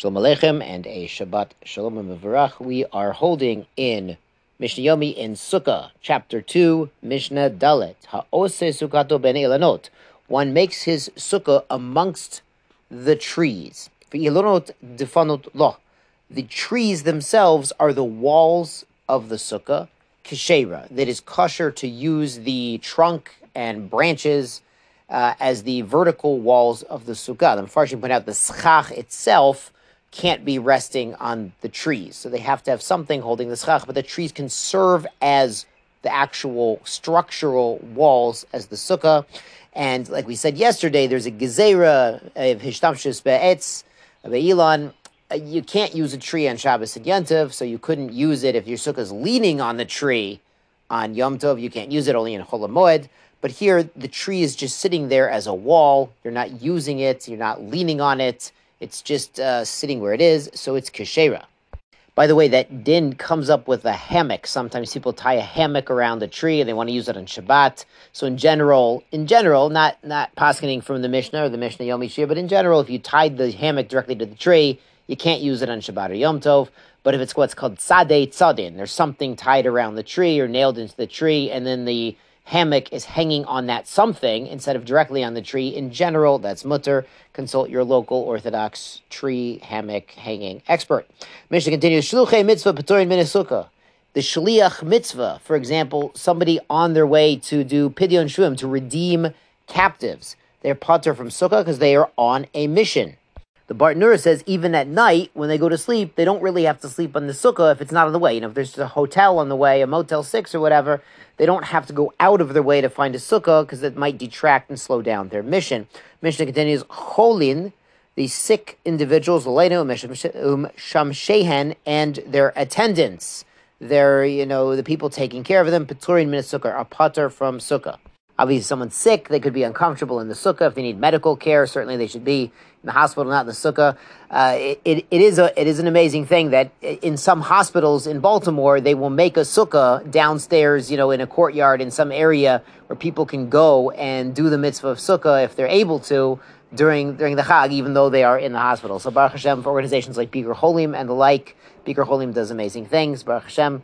Shalom Aleichem and a Shabbat Shalom Mevarach. We are holding in Mishnah Yomi in Sukkah, chapter 2, Mishnah Dalet. Ha'ose Sukkato ben Ilanot. One makes his sukkah amongst the trees. Ilanot defanot lo. The trees themselves are the walls of the sukkah, kishera, that is kosher to use the trunk and branches uh, as the vertical walls of the sukkah. The Mepharshim point out the schach itself can't be resting on the trees. So they have to have something holding the schach, but the trees can serve as the actual structural walls as the sukkah. And like we said yesterday, there's a gezerah of hishtamshus be'etz, be'ilan. You can't use a tree on Shabbos and Yom Tov, so you couldn't use it if your sukkah is leaning on the tree on Yom Tov. You can't use it only in Chol Moed. But here, the tree is just sitting there as a wall. You're not using it. You're not leaning on it. It's just uh, sitting where it is, so it's kashera. By the way, that din comes up with a hammock. Sometimes people tie a hammock around the tree and they want to use it on Shabbat. So in general, in general, not not paskening from the Mishnah or the Mishnah Yom Shir, but in general, if you tied the hammock directly to the tree, you can't use it on Shabbat or Yom Tov. But if it's what's called tzadeh tzadin, there's something tied around the tree or nailed into the tree, and then the hammock is hanging on that something instead of directly on the tree. In general, that's mutter. Consult your local Orthodox tree hammock hanging expert. Mishnah continues, Shluchei mitzvah p'torin minasukkah. The shliach mitzvah, for example, somebody on their way to do pidyon shvim, to redeem captives. They're pater from sukkah because they are on a mission. The Bartenura says even at night when they go to sleep, they don't really have to sleep on the sukkah if it's not on the way. You know, if there's a hotel on the way, a Motel Six or whatever, they don't have to go out of their way to find a sukkah because it might detract and slow down their mission. Mishnah continues, Cholin, the sick individuals, um, Shamshehen, and their attendants, their, you know, the people taking care of them, Peturin min sukkah, are pater from sukkah. Obviously, someone's sick, they could be uncomfortable in the sukkah. If they need medical care, certainly they should be in the hospital, not in the sukkah. Uh, it, it, it, is a, it is an amazing thing that in some hospitals in Baltimore, they will make a sukkah downstairs, you know, in a courtyard in some area where people can go and do the mitzvah of sukkah if they're able to during during the Chag, even though they are in the hospital. So Baruch Hashem for organizations like Bikur Holim and the like, Bikur Holim does amazing things. Baruch Hashem.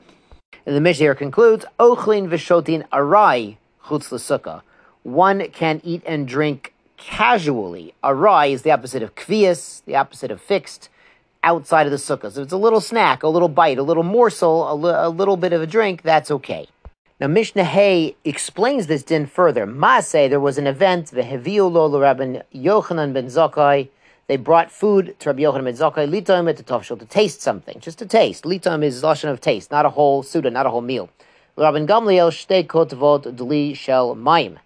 And the Mishnah concludes, Ochlin v'shotin arai chutz l'sukkah. One can eat and drink casually. Arai is the opposite of kvias, the opposite of fixed, outside of the sukkah. So it's a little snack, a little bite, a little morsel, a, li- a little bit of a drink, that's okay. Now Mishnah Hay explains this din further. Maaseh, there was an event, the Heviu lo Rabbi Yochanan ben Zakkai. They brought food to Rabbi Yochanan ben Zakkai, litam et to taste something, just to taste. Litam is lashon of taste, not a whole suda, not a whole meal. Rabban Gamliel shtei kotvot dli shel maim.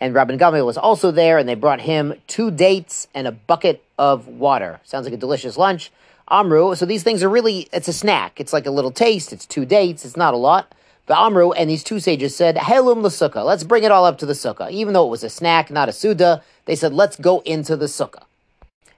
And Rabban Gamliel was also there, and they brought him two dates and a bucket of water. Sounds like a delicious lunch. Amru, so these things are really, it's a snack. It's like a little taste. It's two dates. It's not a lot. But Amru and these two sages said, Helum the sukkah. Let's bring it all up to the sukkah. Even though it was a snack, not a suda, they said, let's go into the sukkah.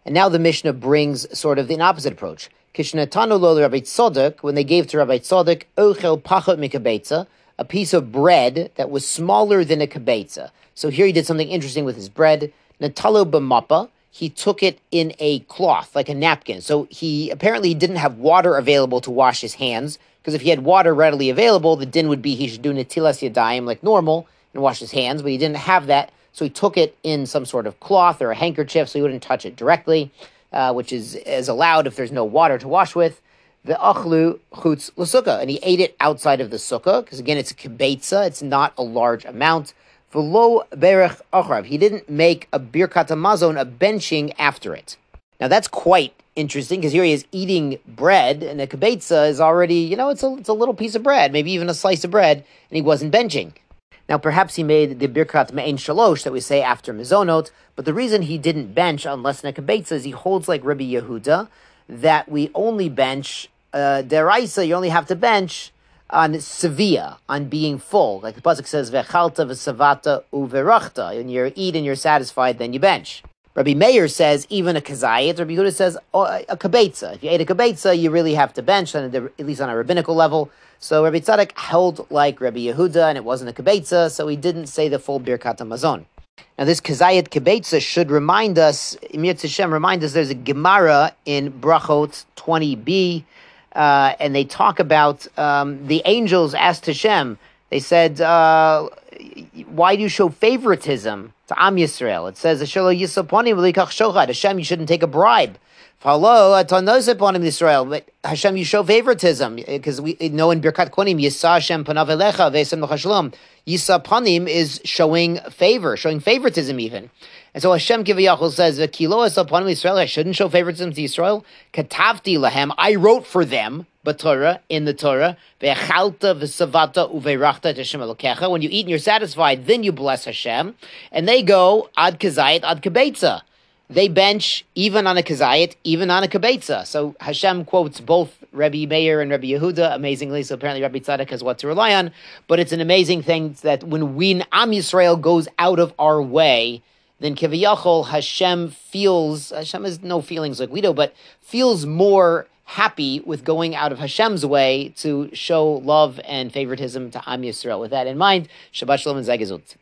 And now the Mishnah brings sort of the opposite approach. Kishnatanu lo Rabbi Tzodok, when they gave to Rabbi Tzodok, ochel pachot mikabetza, a piece of bread that was smaller than a kabetza. So here he did something interesting with his bread. Natalo b'mapa, he took it in a cloth, like a napkin. So he apparently didn't have water available to wash his hands, because if he had water readily available, the din would be he should do natilas yadayim like normal and wash his hands, but he didn't have that. So he took it in some sort of cloth or a handkerchief so he wouldn't touch it directly uh, which is, is allowed if there's no water to wash with. The achlu chutz l'sukkah, and he ate it outside of the sukkah because again it's a kibetza, it's not a large amount. V'lo berech achrav, he didn't make a birkat hamazon, a benching after it. Now that's quite interesting because here he is eating bread, and a kibetza is already, you know, it's a, it's a little piece of bread, maybe even a slice of bread, and he wasn't benching. Now, perhaps he made the Birkat Me'en Shalosh that we say after Mizonot, but the reason he didn't bench on Lesna Kabetza is he holds like Rabbi Yehuda that we only bench, uh, Deraisa, you only have to bench on Sevilla, on being full. Like the Pasuk says, Vechalta v'savata uverachta. And you eat and you're satisfied, then you bench. Rabbi Meir says even a kazayit. Rabbi Yehuda says oh, a kabetza. If you ate a kabetza, you really have to bench, at least on a rabbinical level. So Rabbi Tzadok held like Rabbi Yehuda, and it wasn't a kibetza, so he didn't say the full Birkat Hamazon. Now, this Kazayat Kibetza should remind us, Emir Hashem remind us there's a Gemara in Brachot 20b, uh, and they talk about um, the angels asked Hashem, they said, uh, why do you show favoritism to Am Yisrael? It says, Hashem, you shouldn't take a bribe. Follow upon Israel. But Hashem, you show favoritism because we know in Birkat Konim, Yisa Hashem panav elecha ve'esem l'chashlom. Yisa panim is showing favor, showing favoritism even. And so Hashem Kiviyachol says, "Kilo es upon Israel. I shouldn't show favoritism to Israel. Katavti lahem. I wrote for them." Torah in the Torah, ve'achalta v'savata uve'rachta Hashem. When you eat and you're satisfied, then you bless Hashem, and they go ad kazayit ad kebetza they bench even on a kazayit, even on a kabetza. So Hashem quotes both Rabbi Meir and Rabbi Yehuda amazingly. So apparently Rabbi Tzadok has what to rely on. But it's an amazing thing that when we Am Yisrael goes out of our way, then Kiviyachol Hashem feels Hashem has no feelings like we do, but feels more happy with going out of Hashem's way to show love and favoritism to Am Yisrael. With that in mind, Shabbat Shalom and Zagazut.